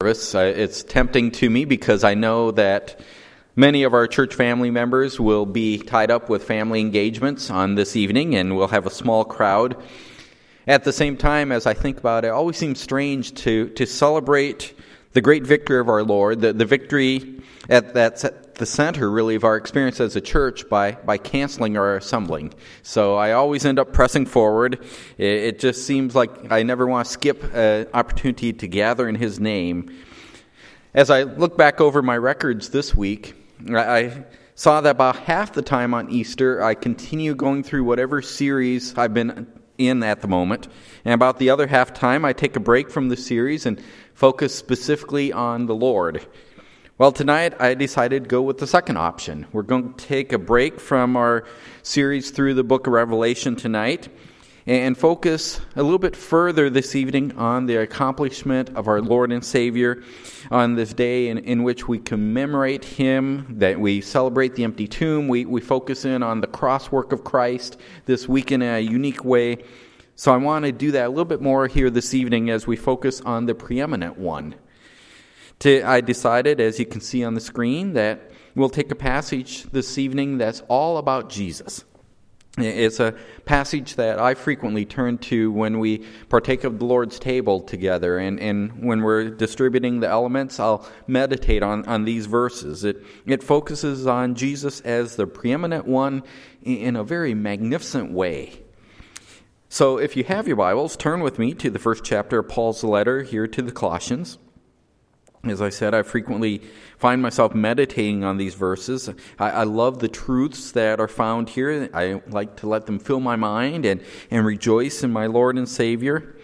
service. It's tempting to me because I know that many of our church family members will be tied up with family engagements on this evening, and we'll have a small crowd. At the same time, as I think about it, it always seems strange to, to celebrate the great victory of our Lord, the, the victory at, that's at the center, really, of our experience as a church by, by canceling our assembling. So I always end up pressing forward. It, it just seems like I never want to skip an opportunity to gather in His name. As I look back over my records this week, I saw that about half the time on Easter, I continue going through whatever series I've been in at the moment. And about the other half time, I take a break from the series and focus specifically on the Lord. Well, tonight I decided to go with the second option. We're going to take a break from our series through the book of Revelation tonight and focus a little bit further this evening on the accomplishment of our Lord and Savior on this day in, in which we commemorate Him, that we celebrate the empty tomb. We, we focus in on the cross work of Christ this week in a unique way. So I want to do that a little bit more here this evening as we focus on the preeminent one. To, I decided, as you can see on the screen, that we'll take a passage this evening that's all about Jesus. It's a passage that I frequently turn to when we partake of the Lord's table together, and, and when we're distributing the elements, I'll meditate on, on these verses. It, it focuses on Jesus as the preeminent one in a very magnificent way. So, if you have your Bibles, turn with me to the first chapter of Paul's letter here to the Colossians. As I said, I frequently find myself meditating on these verses. I, I, love the truths that are found here. I like to let them fill my mind and, and rejoice in my Lord and Savior.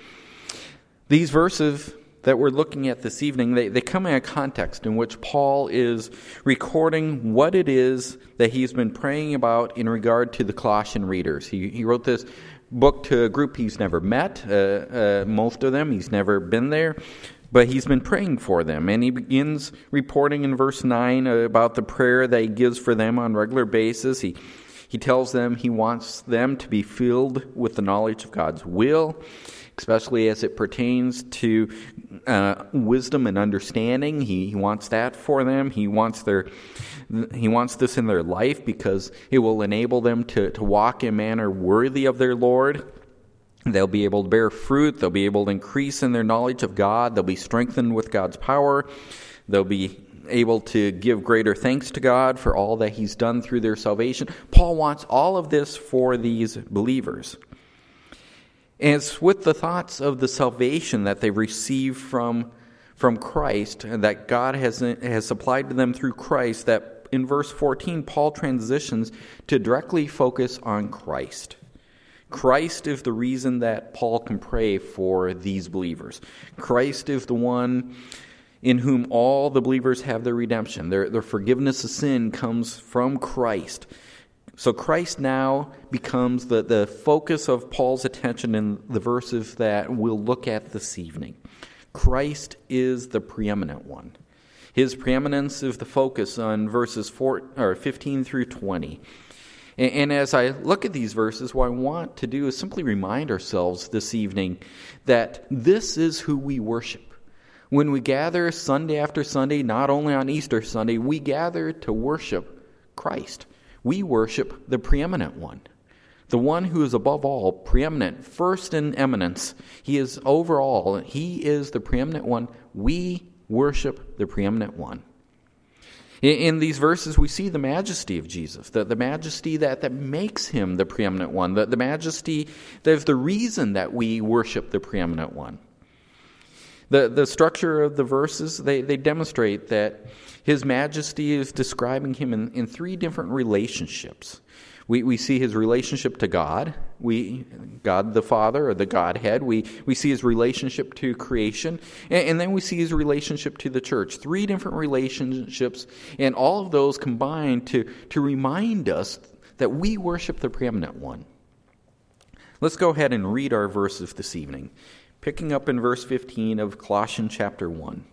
These verses that we're looking at this evening, they, they come in a context in which Paul is recording what it is that he's been praying about in regard to the Colossian readers. He, he wrote this book to a group he's never met, uh, uh, most of them, he's never been there, but he's been praying for them. And he begins reporting in verse 9 about the prayer that he gives for them on regular basis. He, he tells them he wants them to be filled with the knowledge of God's will, especially as it pertains to uh, wisdom and understanding. He, he wants that for them. He wants their he wants this in their life because it will enable them to, to walk in manner worthy of their Lord. They'll be able to bear fruit. They'll be able to increase in their knowledge of God. They'll be strengthened with God's power. They'll be able to give greater thanks to God for all that He's done through their salvation. Paul wants all of this for these believers. And it's with the thoughts of the salvation that they receive from, from Christ, that God has, has supplied to them through Christ, that in verse 14, Paul transitions to directly focus on Christ. Christ is the reason that Paul can pray for these believers. Christ is the one in whom all the believers have their redemption. Their, their forgiveness of sin comes from Christ. So Christ now becomes the, the focus of Paul's attention in the verses that we'll look at this evening. Christ is the preeminent one. His preeminence is the focus on verses four, or 15 through 20. And, and as I look at these verses, what I want to do is simply remind ourselves this evening that this is who we worship. When we gather Sunday after Sunday, not only on Easter Sunday, we gather to worship Christ. We worship the preeminent one the one who is above all, preeminent, first in eminence. He is over all. He is the preeminent one. We worship the preeminent one. In, these verses, we see the majesty of Jesus, the, the majesty that, that makes him the preeminent one, the, the majesty that is the reason that we worship the preeminent one. The, the structure of the verses, they, they demonstrate that his majesty is describing him in, in three different relationships. We, we see his relationship to God, we, God the Father or the Godhead. We, we see his relationship to creation, and, and then we see his relationship to the church. Three different relationships, and all of those combined to, to remind us that we worship the preeminent one. Let's go ahead and read our verses this evening, picking up in verse 15 of Colossians chapter 1.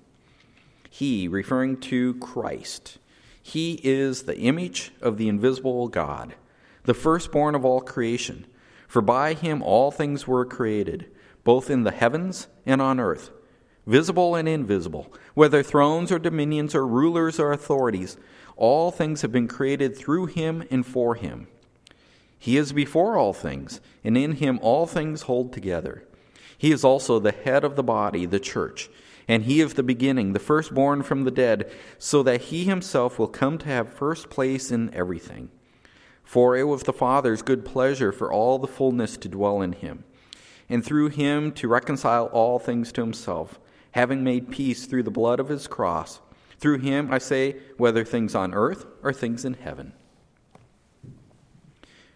He, referring to Christ, he is the image of the invisible God the firstborn of all creation. For by him all things were created, both in the heavens and on earth, visible and invisible, whether thrones or dominions or rulers or authorities. All things have been created through him and for him. He is before all things, and in him all things hold together. He is also the head of the body, the church, and he is the beginning, the firstborn from the dead, so that he himself will come to have first place in everything. For it was the Father's good pleasure for all the fullness to dwell in him, and through him to reconcile all things to himself having made peace through the blood of his cross. Through him, I say, whether things on earth or things in heaven.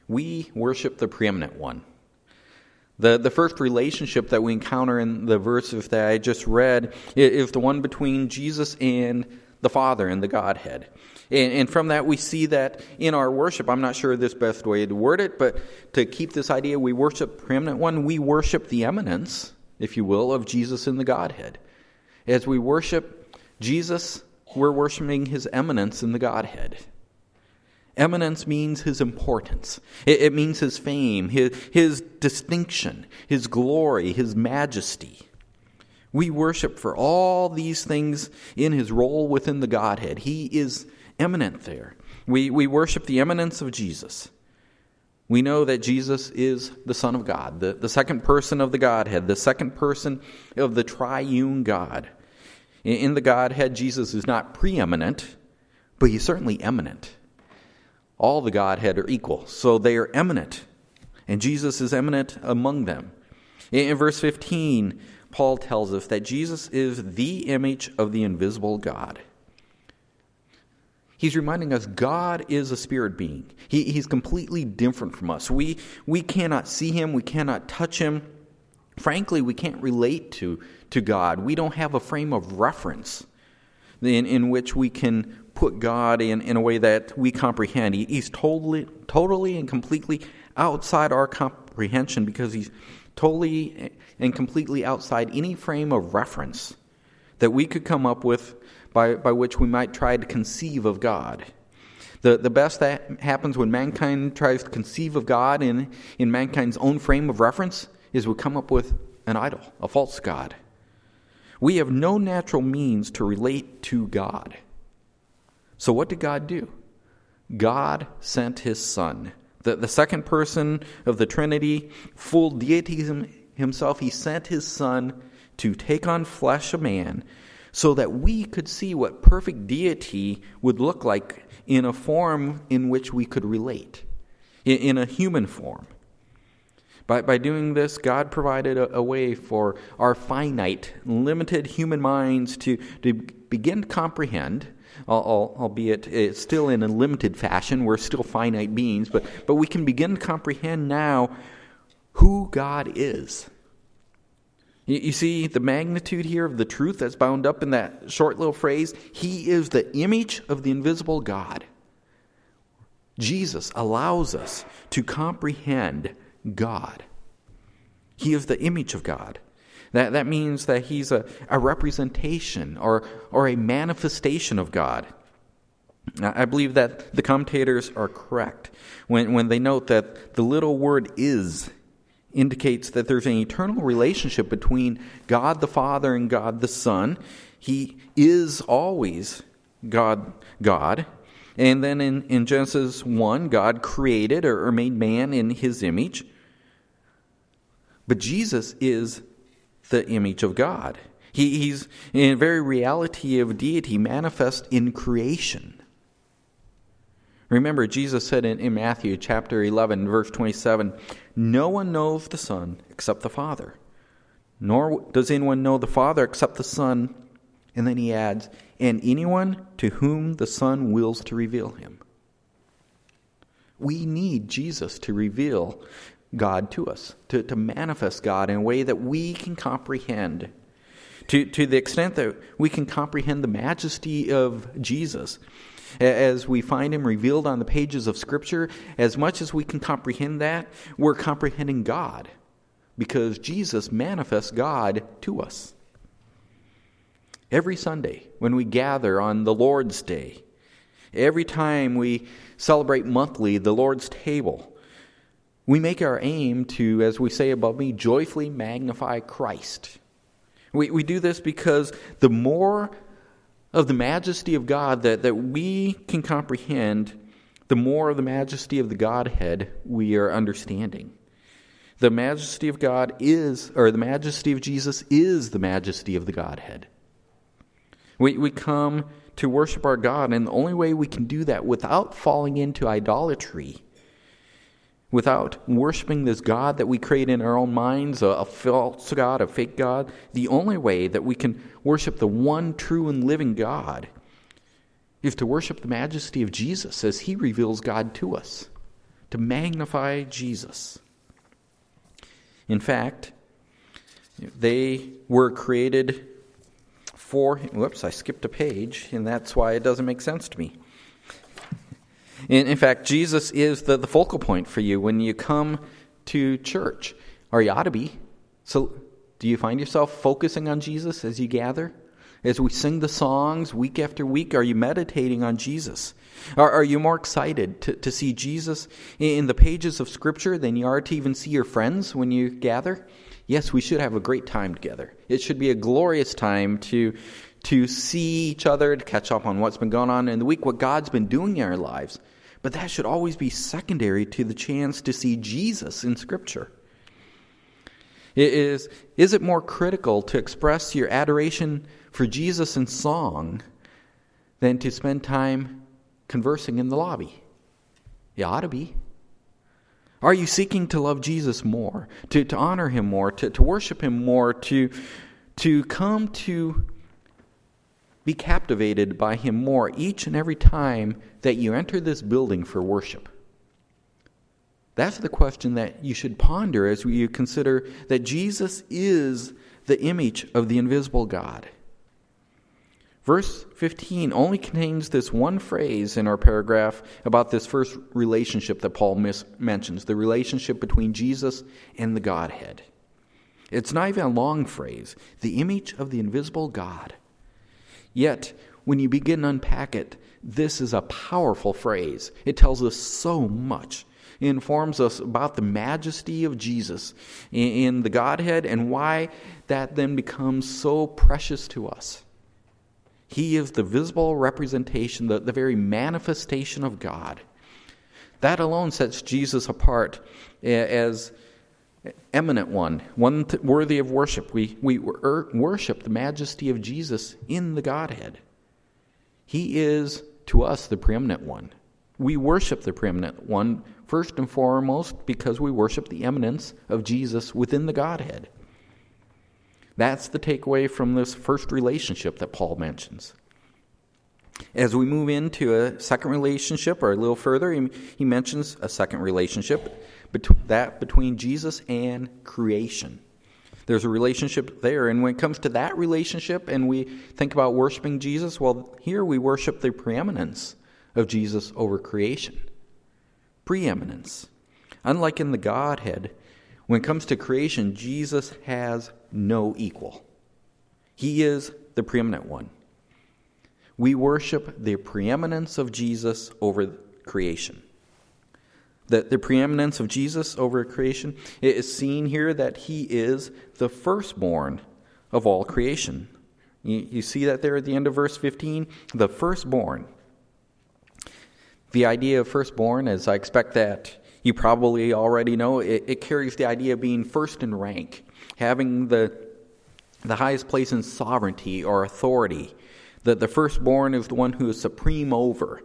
We worship the preeminent one. The, the first relationship that we encounter in the verses that I just read is the one between Jesus and the Father and the Godhead. And, and, from that, we see that in our worship, I'm not sure this best way to word it, but to keep this idea, we worship preeminent one, we worship the eminence, if you will, of Jesus in the Godhead. As we worship Jesus, we're worshiping his eminence in the Godhead. Eminence means his importance. It, it, means his fame, his, his distinction, his glory, his majesty. We worship for all these things in his role within the Godhead. He is eminent there. We, we worship the eminence of Jesus. We know that Jesus is the Son of God, the, the second person of the Godhead, the second person of the triune God. In the Godhead, Jesus is not preeminent, but he's certainly eminent. All the Godhead are equal, so they are eminent, and Jesus is eminent among them. In verse 15, Paul tells us that Jesus is the image of the invisible God. He's reminding us God is a spirit being. He, he's completely different from us. We, we cannot see him, we cannot touch him. Frankly, we can't relate to, to God. We don't have a frame of reference in, in which we can put God in, in a way that we comprehend. He, he's totally, totally and completely outside our comprehension because he's totally and completely outside any frame of reference that we could come up with by, by which we might try to conceive of God. The, the best that happens when mankind tries to conceive of God in, in mankind's own frame of reference is we come up with an idol, a false God. We have no natural means to relate to God. So, what did God do? God sent his Son, the, the second person of the Trinity, full deity himself. He sent his Son to take on flesh a man so that we could see what perfect deity would look like in a form in which we could relate, in, a human form. By, by doing this, God provided a, a way for our finite, limited human minds to, to begin to comprehend, albeit still in a limited fashion. We're still finite beings, but, but we can begin to comprehend now who God is. You, see the magnitude here of the truth that's bound up in that short little phrase? He is the image of the invisible God. Jesus allows us to comprehend God. He is the image of God. That, that means that he's a, a representation or, or a manifestation of God. I believe that the commentators are correct when, when they note that the little word is indicates that there's an eternal relationship between God the Father and God the Son. He is always God, God. And then in, in Genesis 1, God created or, or made man in his image. But Jesus is the image of God. He, he's in very reality of deity manifest in creation. Remember, Jesus said in, in Matthew chapter 11, verse 27, No one knows the Son except the Father, nor does anyone know the Father except the Son. And then he adds, And anyone to whom the Son wills to reveal him. We need Jesus to reveal God to us, to, to manifest God in a way that we can comprehend. To, to the extent that we can comprehend the majesty of Jesus, as we find him revealed on the pages of Scripture, as much as we can comprehend that, we're comprehending God because Jesus manifests God to us. Every Sunday, when we gather on the Lord's Day, every time we celebrate monthly the Lord's table, we make our aim to, as we say above me, joyfully magnify Christ. We, we do this because the more of the majesty of God that, that we can comprehend, the more of the majesty of the Godhead we are understanding. The majesty of God is, or the majesty of Jesus is the majesty of the Godhead. We, we come to worship our God, and the only way we can do that without falling into idolatry, without worshiping this God that we create in our own minds, a, a false God, a fake God, the only way that we can worship the one true and living God is to worship the majesty of Jesus as he reveals God to us, to magnify Jesus. In fact, they were created for. Whoops, I skipped a page, and that's why it doesn't make sense to me. In, in fact, Jesus is the, the focal point for you when you come to church, or you ought to be. So, do you find yourself focusing on Jesus as you gather? As we sing the songs week after week, are you meditating on Jesus? Are, are you more excited to, to see Jesus in the pages of Scripture than you are to even see your friends when you gather? Yes, we should have a great time together. It should be a glorious time to, to see each other, to catch up on what's been going on in the week, what God's been doing in our lives. But that should always be secondary to the chance to see Jesus in Scripture. It is, is it more critical to express your adoration for Jesus in song than to spend time conversing in the lobby? You ought to be. Are you seeking to love Jesus more, to, to honor him more, to, to worship him more, to, to come to be captivated by him more each and every time that you enter this building for worship? That's the question that you should ponder as you consider that Jesus is the image of the invisible God. Verse 15 only contains this one phrase in our paragraph about this first relationship that Paul mis- mentions the relationship between Jesus and the Godhead. It's not even a long phrase, the image of the invisible God. Yet, when you begin to unpack it, this is a powerful phrase. It tells us so much. It informs us about the majesty of Jesus in the Godhead and why that then becomes so precious to us. He is the visible representation, the, the very manifestation of God. That alone sets Jesus apart eh, as eminent one, one worthy of worship. We, we worship the majesty of Jesus in the Godhead. He is, to us, the preeminent one. We worship the preeminent one first and foremost because we worship the eminence of Jesus within the Godhead. That's the takeaway from this first relationship that Paul mentions. As we move into a second relationship, or a little further, he, he mentions a second relationship, that between Jesus and creation. There's a relationship there, and when it comes to that relationship, and we think about worshiping Jesus, well, here we worship the preeminence of Jesus over creation. Preeminence. Unlike in the Godhead, when it comes to creation, Jesus has no equal. He is the preeminent one. We worship the preeminence of Jesus over creation. The, the preeminence of Jesus over creation it is seen here that he is the firstborn of all creation. You, you see that there at the end of verse 15? The firstborn. The idea of firstborn, as I expect that you probably already know, it, it carries the idea of being first in rank, having the, the highest place in sovereignty or authority. That the firstborn is the one who is supreme over,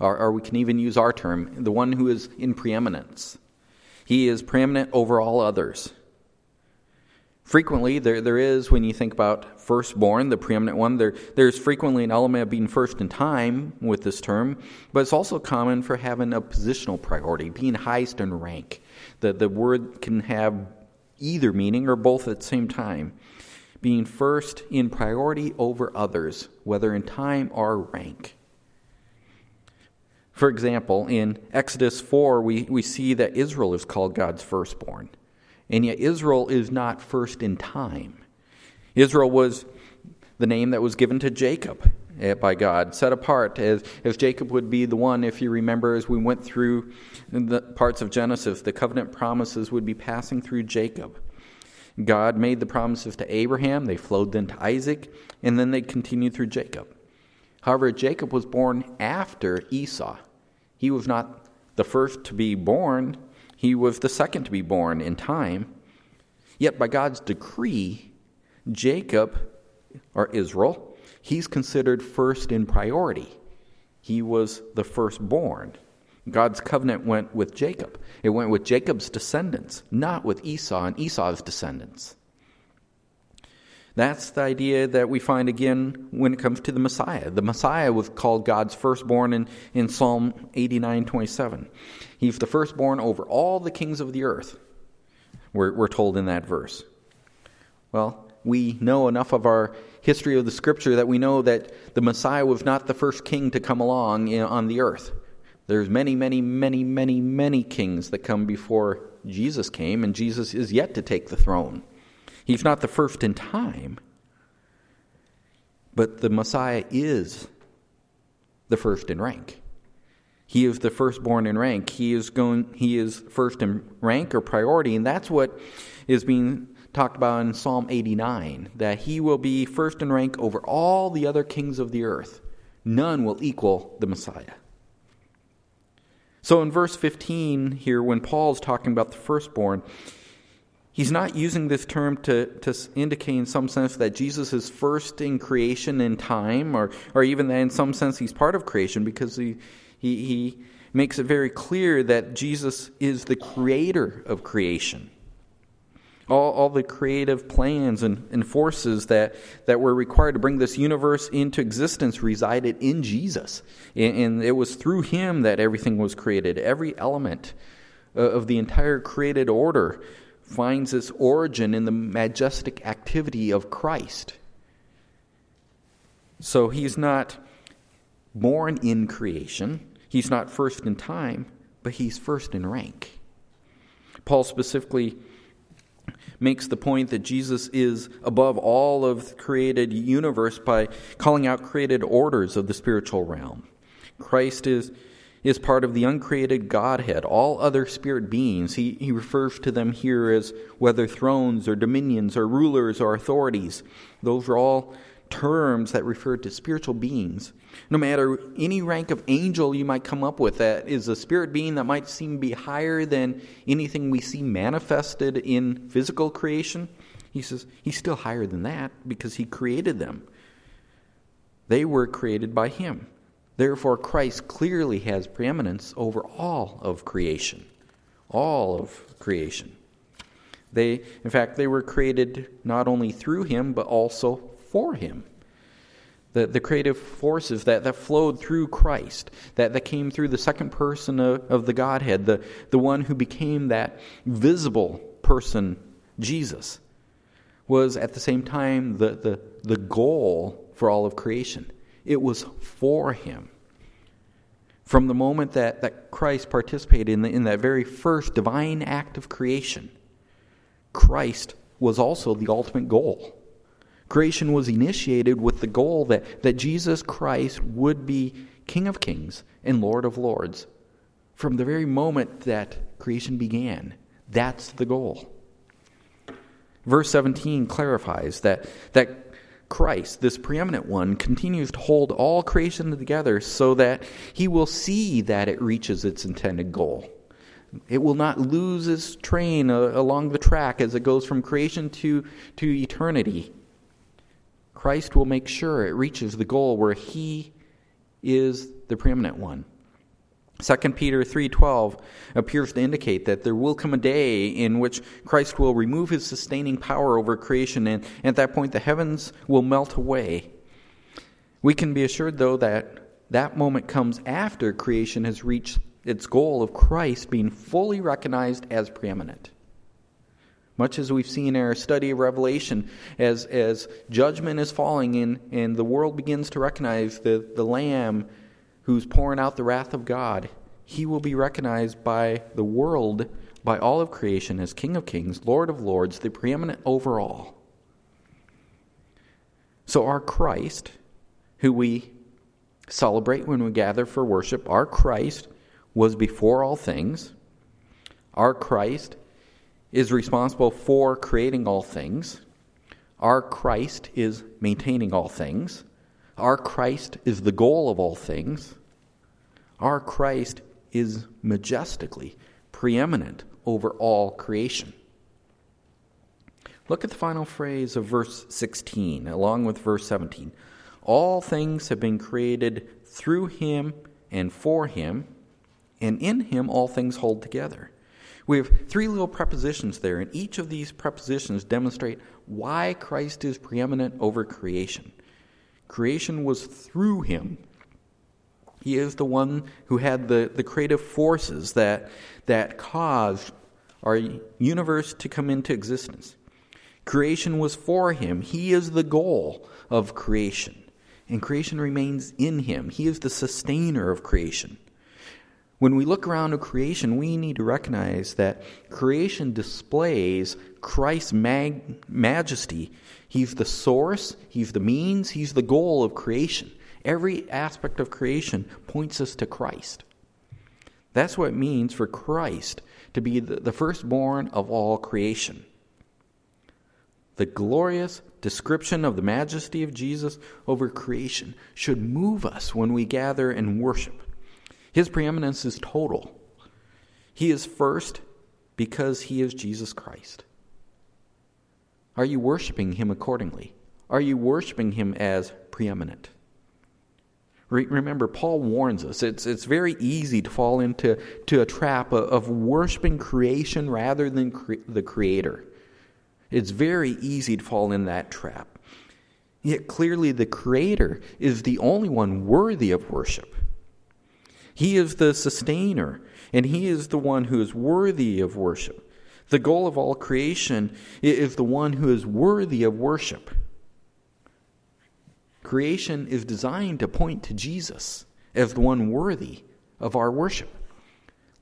or, or we can even use our term, the one who is in preeminence. He is preeminent over all others. Frequently, there, there is, when you think about firstborn, the preeminent one, there, there's frequently an element of being first in time with this term, but it's also common for having a positional priority, being highest in rank. The, the word can have either meaning or both at the same time. Being first in priority over others, whether in time or rank. For example, in Exodus 4, we, we see that Israel is called God's firstborn. And yet, Israel is not first in time. Israel was the name that was given to Jacob eh, by God, set apart as, as Jacob would be the one, if you remember, as we went through the parts of Genesis, the covenant promises would be passing through Jacob. God made the promises to Abraham, they flowed then to Isaac, and then they continued through Jacob. However, Jacob was born after Esau. He was not the first to be born, he was the second to be born in time. Yet, by God's decree, Jacob, or Israel, he's considered first in priority. He was the firstborn. God's covenant went with Jacob. It went with Jacob's descendants, not with Esau and Esau's descendants. That's the idea that we find again when it comes to the Messiah. The Messiah was called God's firstborn in, in Psalm 89 27. He's the firstborn over all the kings of the earth, we're, we're told in that verse. Well, we know enough of our history of the scripture that we know that the Messiah was not the first king to come along in, on the earth. There's many, many, many, many, many kings that come before Jesus came, and Jesus is yet to take the throne. He's not the first in time, but the Messiah is the first in rank. He is the firstborn in rank. He is going he is first in rank or priority, and that's what is being talked about in Psalm 89, that he will be first in rank over all the other kings of the earth. None will equal the Messiah. So in verse 15 here, when Paul's talking about the firstborn, he's not using this term to, to indicate in some sense that Jesus is first in creation in time, or, or even that in some sense he's part of creation, because he, he, he makes it very clear that Jesus is the creator of creation all, all the creative plans and, and forces that, that were required to bring this universe into existence resided in Jesus. And, and it was through him that everything was created. Every element uh, of the entire created order finds its origin in the majestic activity of Christ. So he's not born in creation, he's not first in time, but he's first in rank. Paul specifically makes the point that Jesus is above all of the created universe by calling out created orders of the spiritual realm. Christ is, is part of the uncreated Godhead. All other spirit beings, he, he refers to them here as whether thrones or dominions or rulers or authorities. Those are all terms that refer to spiritual beings. No matter any rank of angel you might come up with that is a spirit being that might seem to be higher than anything we see manifested in physical creation, he says he's still higher than that because he created them. They were created by him. Therefore, Christ clearly has preeminence over all of creation. All of creation. They, in fact, they were created not only through him, but also for him. The, the creative forces that, that flowed through Christ, that, that came through the second person of, of the Godhead, the, the one who became that visible person, Jesus, was at the same time the, the, the goal for all of creation. It was for him. From the moment that, that Christ participated in, the, in that very first divine act of creation, Christ was also the ultimate goal. Creation was initiated with the goal that, that Jesus Christ would be King of Kings and Lord of Lords. From the very moment that creation began, that's the goal. Verse 17 clarifies that, that Christ, this preeminent one, continues to hold all creation together so that he will see that it reaches its intended goal. It will not lose its train uh, along the track as it goes from creation to, to eternity. Christ will make sure it reaches the goal where he is the preeminent one. 2 Peter 3:12 appears to indicate that there will come a day in which Christ will remove his sustaining power over creation and at that point the heavens will melt away. We can be assured though that that moment comes after creation has reached its goal of Christ being fully recognized as preeminent. Much as we've seen in our study of Revelation, as, as judgment is falling in, and the world begins to recognize the, the Lamb who's pouring out the wrath of God, he will be recognized by the world, by all of creation, as King of Kings, Lord of Lords, the preeminent over all. So, our Christ, who we celebrate when we gather for worship, our Christ was before all things. Our Christ is responsible for creating all things. Our Christ is maintaining all things. Our Christ is the goal of all things. Our Christ is majestically preeminent over all creation. Look at the final phrase of verse 16, along with verse 17. All things have been created through him and for him, and in him all things hold together. We have three little prepositions there, and each of these prepositions demonstrate why Christ is preeminent over creation. Creation was through him. He is the one who had the, the creative forces that, that caused our universe to come into existence. Creation was for him. He is the goal of creation. And creation remains in him. He is the sustainer of creation. When we look around at creation, we need to recognize that creation displays Christ's mag- majesty. He's the source, He's the means, He's the goal of creation. Every aspect of creation points us to Christ. That's what it means for Christ to be the, the firstborn of all creation. The glorious description of the majesty of Jesus over creation should move us when we gather and worship. His preeminence is total. He is first because he is Jesus Christ. Are you worshiping him accordingly? Are you worshiping him as preeminent? Re- remember, Paul warns us it's, it's very easy to fall into to a trap of, of worshiping creation rather than cre- the Creator. It's very easy to fall in that trap. Yet clearly, the Creator is the only one worthy of worship. He is the sustainer, and He is the one who is worthy of worship. The goal of all creation is the one who is worthy of worship. Creation is designed to point to Jesus as the one worthy of our worship.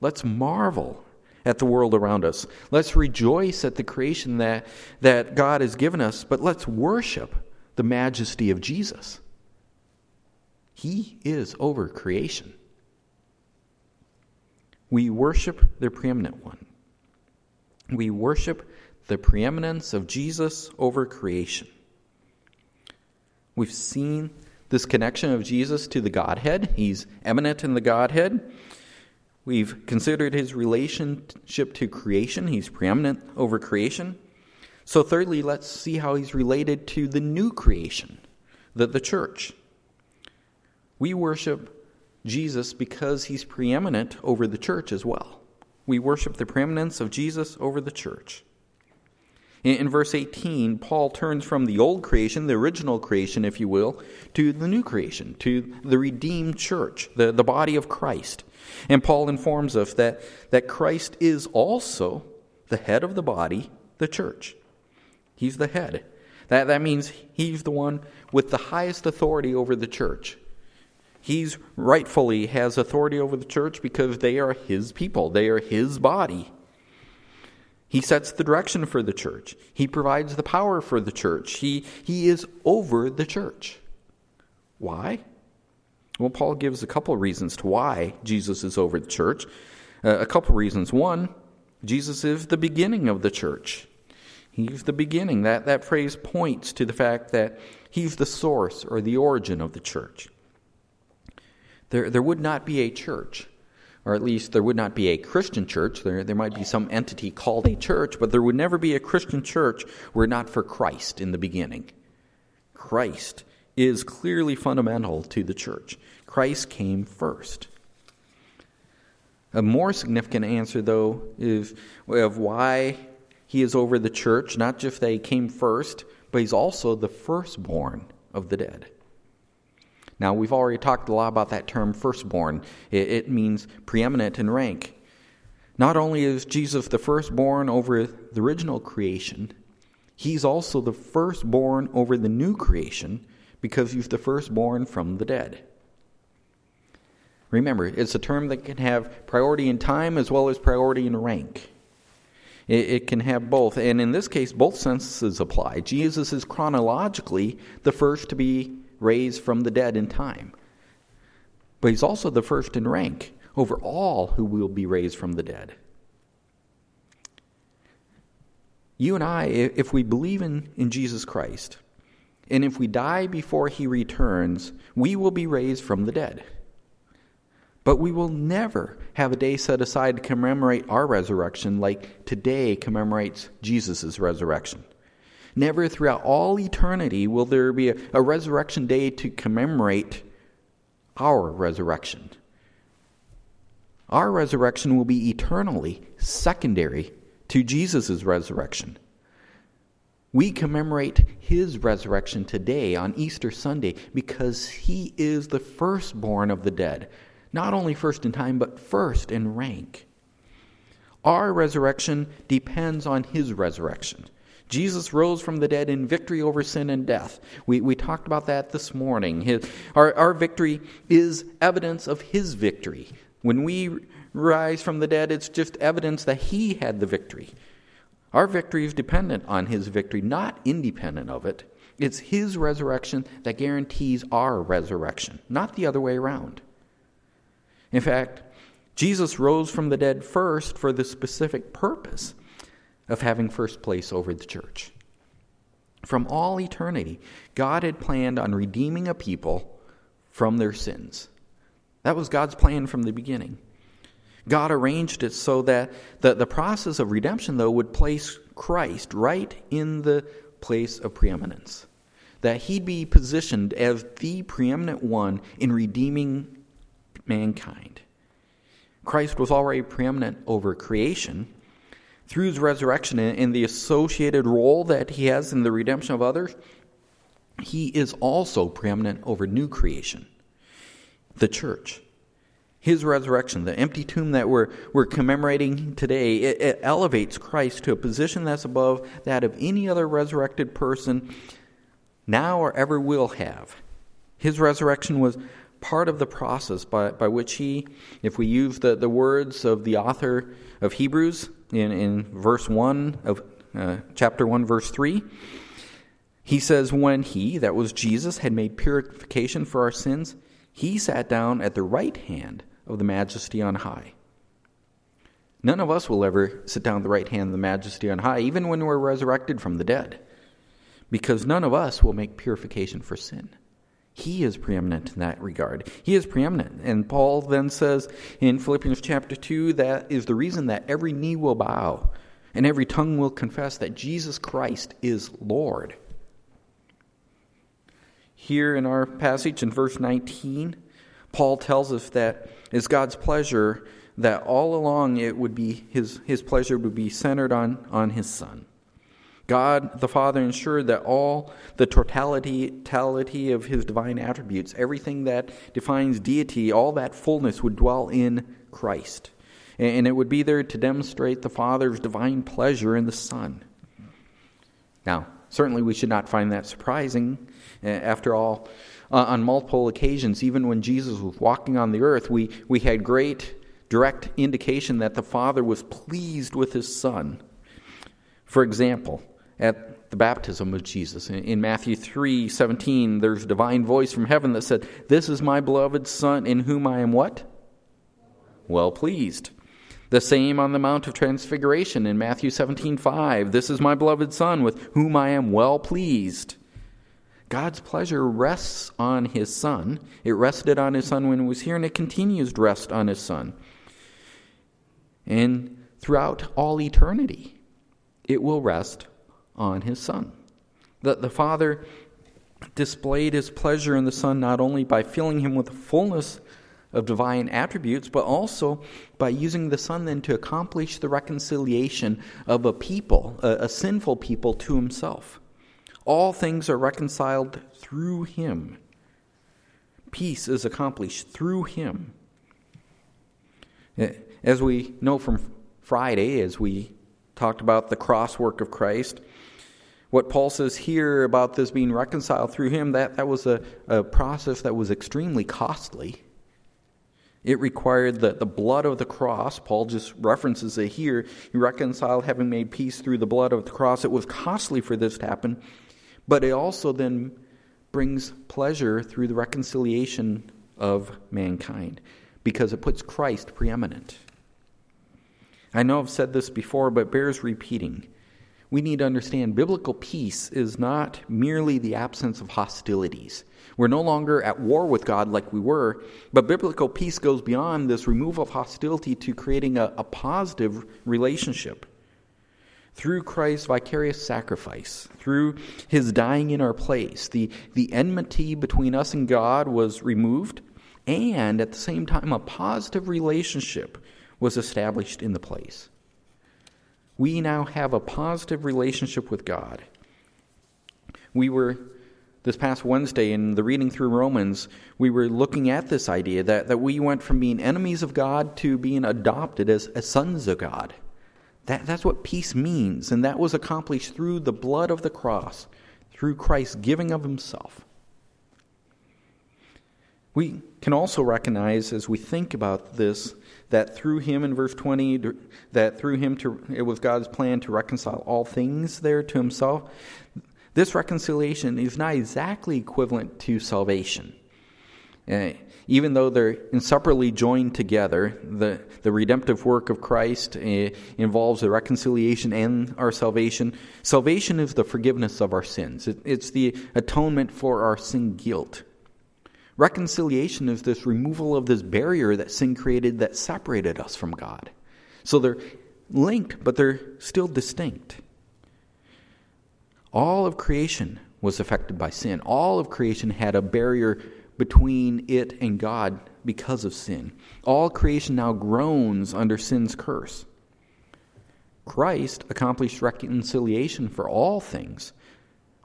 Let's marvel at the world around us. Let's rejoice at the creation that, that God has given us, but let's worship the majesty of Jesus. He is over creation. We worship the preeminent one. We worship the preeminence of Jesus over creation. We've seen this connection of Jesus to the Godhead. He's eminent in the Godhead. We've considered his relationship to creation. He's preeminent over creation. So, thirdly, let's see how he's related to the new creation, the, the church. We worship Jesus because he's preeminent over the church as well. We worship the preeminence of Jesus over the church. In, verse 18, Paul turns from the old creation, the original creation, if you will, to the new creation, to the redeemed church, the, the body of Christ. And Paul informs us that, that Christ is also the head of the body, the church. He's the head. That, that means he's the one with the highest authority over the church. He's rightfully has authority over the church because they are his people, they are his body. He sets the direction for the church. He provides the power for the church. He, he is over the church. Why? Well, Paul gives a couple of reasons to why Jesus is over the church. Uh, a couple of reasons. One, Jesus is the beginning of the church. He's the beginning. That, that phrase points to the fact that he's the source or the origin of the church. There, there would not be a church, or at least there would not be a Christian church. There, there might be some entity called a church, but there would never be a Christian church were not for Christ in the beginning. Christ is clearly fundamental to the church. Christ came first. A more significant answer, though, is of why he is over the church, not just he came first, but he's also the firstborn of the dead. Now, we've already talked a lot about that term firstborn. It, it means preeminent in rank. Not only is Jesus the firstborn over the original creation, he's also the firstborn over the new creation because he's the firstborn from the dead. Remember, it's a term that can have priority in time as well as priority in rank. It, it, can have both. And in this case, both senses apply. Jesus is chronologically the first to be raised from the dead in time. But he's also the first in rank over all who will be raised from the dead. You and I, if we believe in, in Jesus Christ, and if we die before he returns, we will be raised from the dead. But we will never have a day set aside to commemorate our resurrection like today commemorates Jesus' resurrection. Never throughout all eternity will there be a, a resurrection day to commemorate our resurrection. Our resurrection will be eternally secondary to Jesus' resurrection. We commemorate his resurrection today on Easter Sunday because he is the firstborn of the dead, not only first in time, but first in rank. Our resurrection depends on his resurrection. Jesus rose from the dead in victory over sin and death. We, we talked about that this morning. His, our, our victory is evidence of his victory. When we rise from the dead, it's just evidence that he had the victory. Our victory is dependent on his victory, not independent of it. It's his resurrection that guarantees our resurrection, not the other way around. In fact, Jesus rose from the dead first for the specific purpose of having first place over the church. From all eternity, God had planned on redeeming a people from their sins. That was God's plan from the beginning. God arranged it so that the, the process of redemption, though, would place Christ right in the place of preeminence. That he'd be positioned as the preeminent one in redeeming mankind. Christ was already preeminent over creation, through his resurrection and the associated role that he has in the redemption of others, he is also preeminent over new creation, the church. His resurrection, the empty tomb that we're, we're commemorating today, it, it elevates Christ to a position that's above that of any other resurrected person now or ever will have. His resurrection was part of the process by, by which he, if we use the, the words of the author of Hebrews, in, in verse 1 of uh, chapter 1, verse 3. He says, When he, that was Jesus, had made purification for our sins, he sat down at the right hand of the majesty on high. None of us will ever sit down at the right hand of the majesty on high, even when we're resurrected from the dead, because none of us will make purification for sin. He is preeminent in that regard. He is preeminent. And Paul then says in Philippians chapter 2 that is the reason that every knee will bow and every tongue will confess that Jesus Christ is Lord. Here in our passage in verse 19, Paul tells us that it's God's pleasure that all along it would be his, his pleasure would be centered on, on his son. God the Father ensured that all the totality, of his divine attributes, everything that defines deity, all that fullness would dwell in Christ. And it would be there to demonstrate the Father's divine pleasure in the Son. Now, certainly we should not find that surprising. After all, on multiple occasions, even when Jesus was walking on the earth, we, we had great direct indication that the Father was pleased with his Son. For example, at the baptism of Jesus. In Matthew 3 17, there's a divine voice from heaven that said, This is my beloved Son, in whom I am what? Well pleased. The same on the Mount of Transfiguration in Matthew 17 5. This is my beloved Son, with whom I am well pleased. God's pleasure rests on his Son. It rested on his Son when he was here, and it continues to rest on his Son. And throughout all eternity, it will rest on his Son. That the Father displayed his pleasure in the Son not only by filling him with the fullness of divine attributes, but also by using the Son then to accomplish the reconciliation of a people, a, a sinful people, to himself. All things are reconciled through him. Peace is accomplished through him. Eh, as we know from Friday, as we talked about the cross work of Christ, what Paul says here about this being reconciled through him, that, that was a, a process that was extremely costly. It required the, the blood of the cross. Paul just references it here. He reconciled, having made peace through the blood of the cross. It was costly for this to happen, but it also then brings pleasure through the reconciliation of mankind because it puts Christ preeminent. I know I've said this before, but bears repeating. We need to understand biblical peace is not merely the absence of hostilities. We're no longer at war with God like we were, but biblical peace goes beyond this removal of hostility to creating a, a positive relationship. Through Christ's vicarious sacrifice, through his dying in our place, the, the enmity between us and God was removed, and at the same time, a positive relationship was established in the place we now have a positive relationship with God. We were, this past Wednesday, in the reading through Romans, we were looking at this idea that, that we went from being enemies of God to being adopted as, as sons of God. That, that's what peace means, and that was accomplished through the blood of the cross, through Christ's giving of himself. We can also recognize as we think about this that through him in verse 20 that through him to, it was God's plan to reconcile all things there to himself. This reconciliation is not exactly equivalent to salvation. Uh, even though they're inseparably joined together, the, the redemptive work of Christ uh, involves the reconciliation and our salvation. Salvation is the forgiveness of our sins, it, it's the atonement for our sin guilt. Reconciliation is this removal of this barrier that sin created that separated us from God. So they're linked, but they're still distinct. All of creation was affected by sin. All of creation had a barrier between it and God because of sin. All creation now groans under sin's curse. Christ accomplished reconciliation for all things,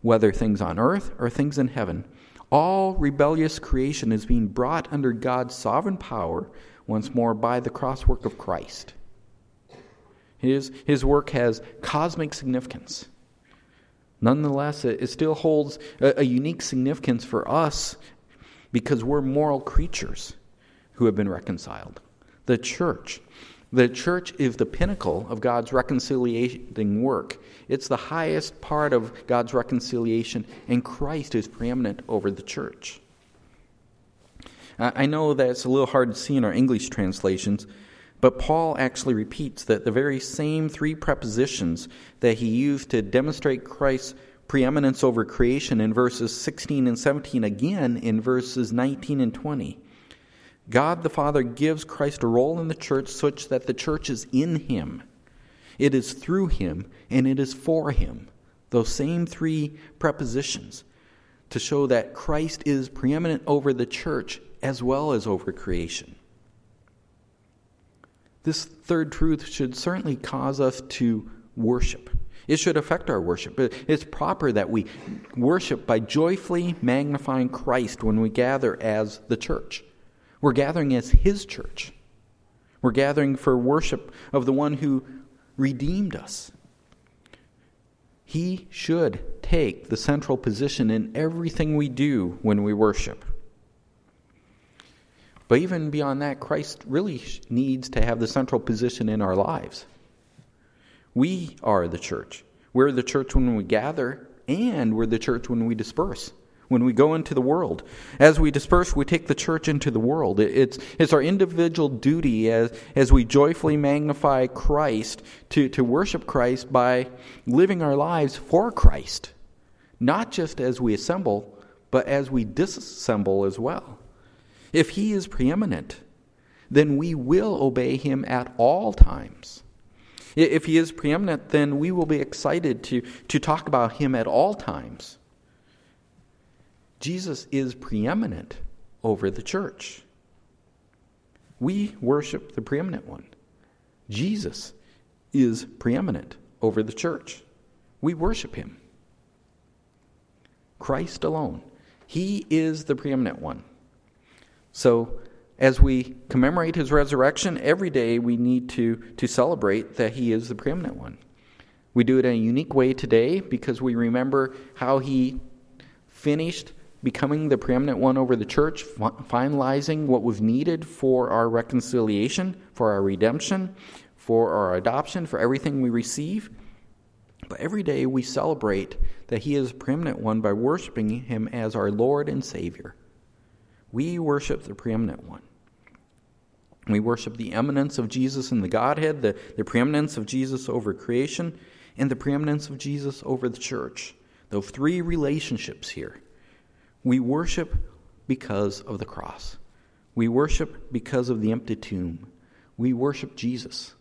whether things on earth or things in heaven. All rebellious creation is being brought under God's sovereign power once more by the cross work of Christ. His, his work has cosmic significance. Nonetheless, it, it still holds a, a unique significance for us because we're moral creatures who have been reconciled. The church the church is the pinnacle of God's reconciliating work. It's the highest part of God's reconciliation, and Christ is preeminent over the church. I know that it's a little hard to see in our English translations, but Paul actually repeats that the very same three prepositions that he used to demonstrate Christ's preeminence over creation in verses 16 and 17 again in verses 19 and 20. God the Father gives Christ a role in the church such that the church is in him. It is through him and it is for him. Those same three prepositions to show that Christ is preeminent over the church as well as over creation. This third truth should certainly cause us to worship. It should affect our worship. It's proper that we worship by joyfully magnifying Christ when we gather as the church. We're gathering as His church. We're gathering for worship of the one who redeemed us. He should take the central position in everything we do when we worship. But even beyond that, Christ really needs to have the central position in our lives. We are the church. We're the church when we gather, and we're the church when we disperse when we go into the world. As we disperse, we take the church into the world. It's, it's our individual duty as, as we joyfully magnify Christ to, to worship Christ by living our lives for Christ, not just as we assemble, but as we disassemble as well. If He is preeminent, then we will obey Him at all times. If He is preeminent, then we will be excited to, to talk about Him at all times. Jesus is preeminent over the church. We worship the preeminent one. Jesus is preeminent over the church. We worship him. Christ alone. He is the preeminent one. So, as we commemorate his resurrection, every day we need to, to celebrate that he is the preeminent one. We do it in a unique way today because we remember how he finished becoming the preeminent one over the church, finalizing what was needed for our reconciliation, for our redemption, for our adoption, for everything we receive. But every day we celebrate that He is preeminent one by worshiping Him as our Lord and Savior. We worship the preeminent one. We worship the eminence of Jesus in the Godhead, the, the preeminence of Jesus over creation, and the preeminence of Jesus over the church. Those three relationships here. We worship because of the cross. We worship because of the empty tomb. We worship Jesus.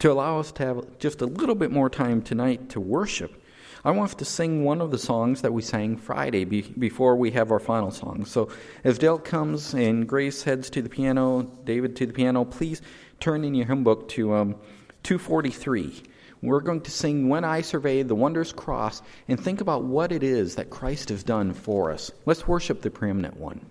To allow us to have just a little bit more time tonight to worship, I want to sing one of the songs that we sang Friday be, before we have our final song. So as Dale comes and Grace heads to the piano, David to the piano, please turn in your hymn book to um, 243. We're going to sing When I Survey the Wondrous Cross and think about what it is that Christ has done for us. Let's worship the preeminent one.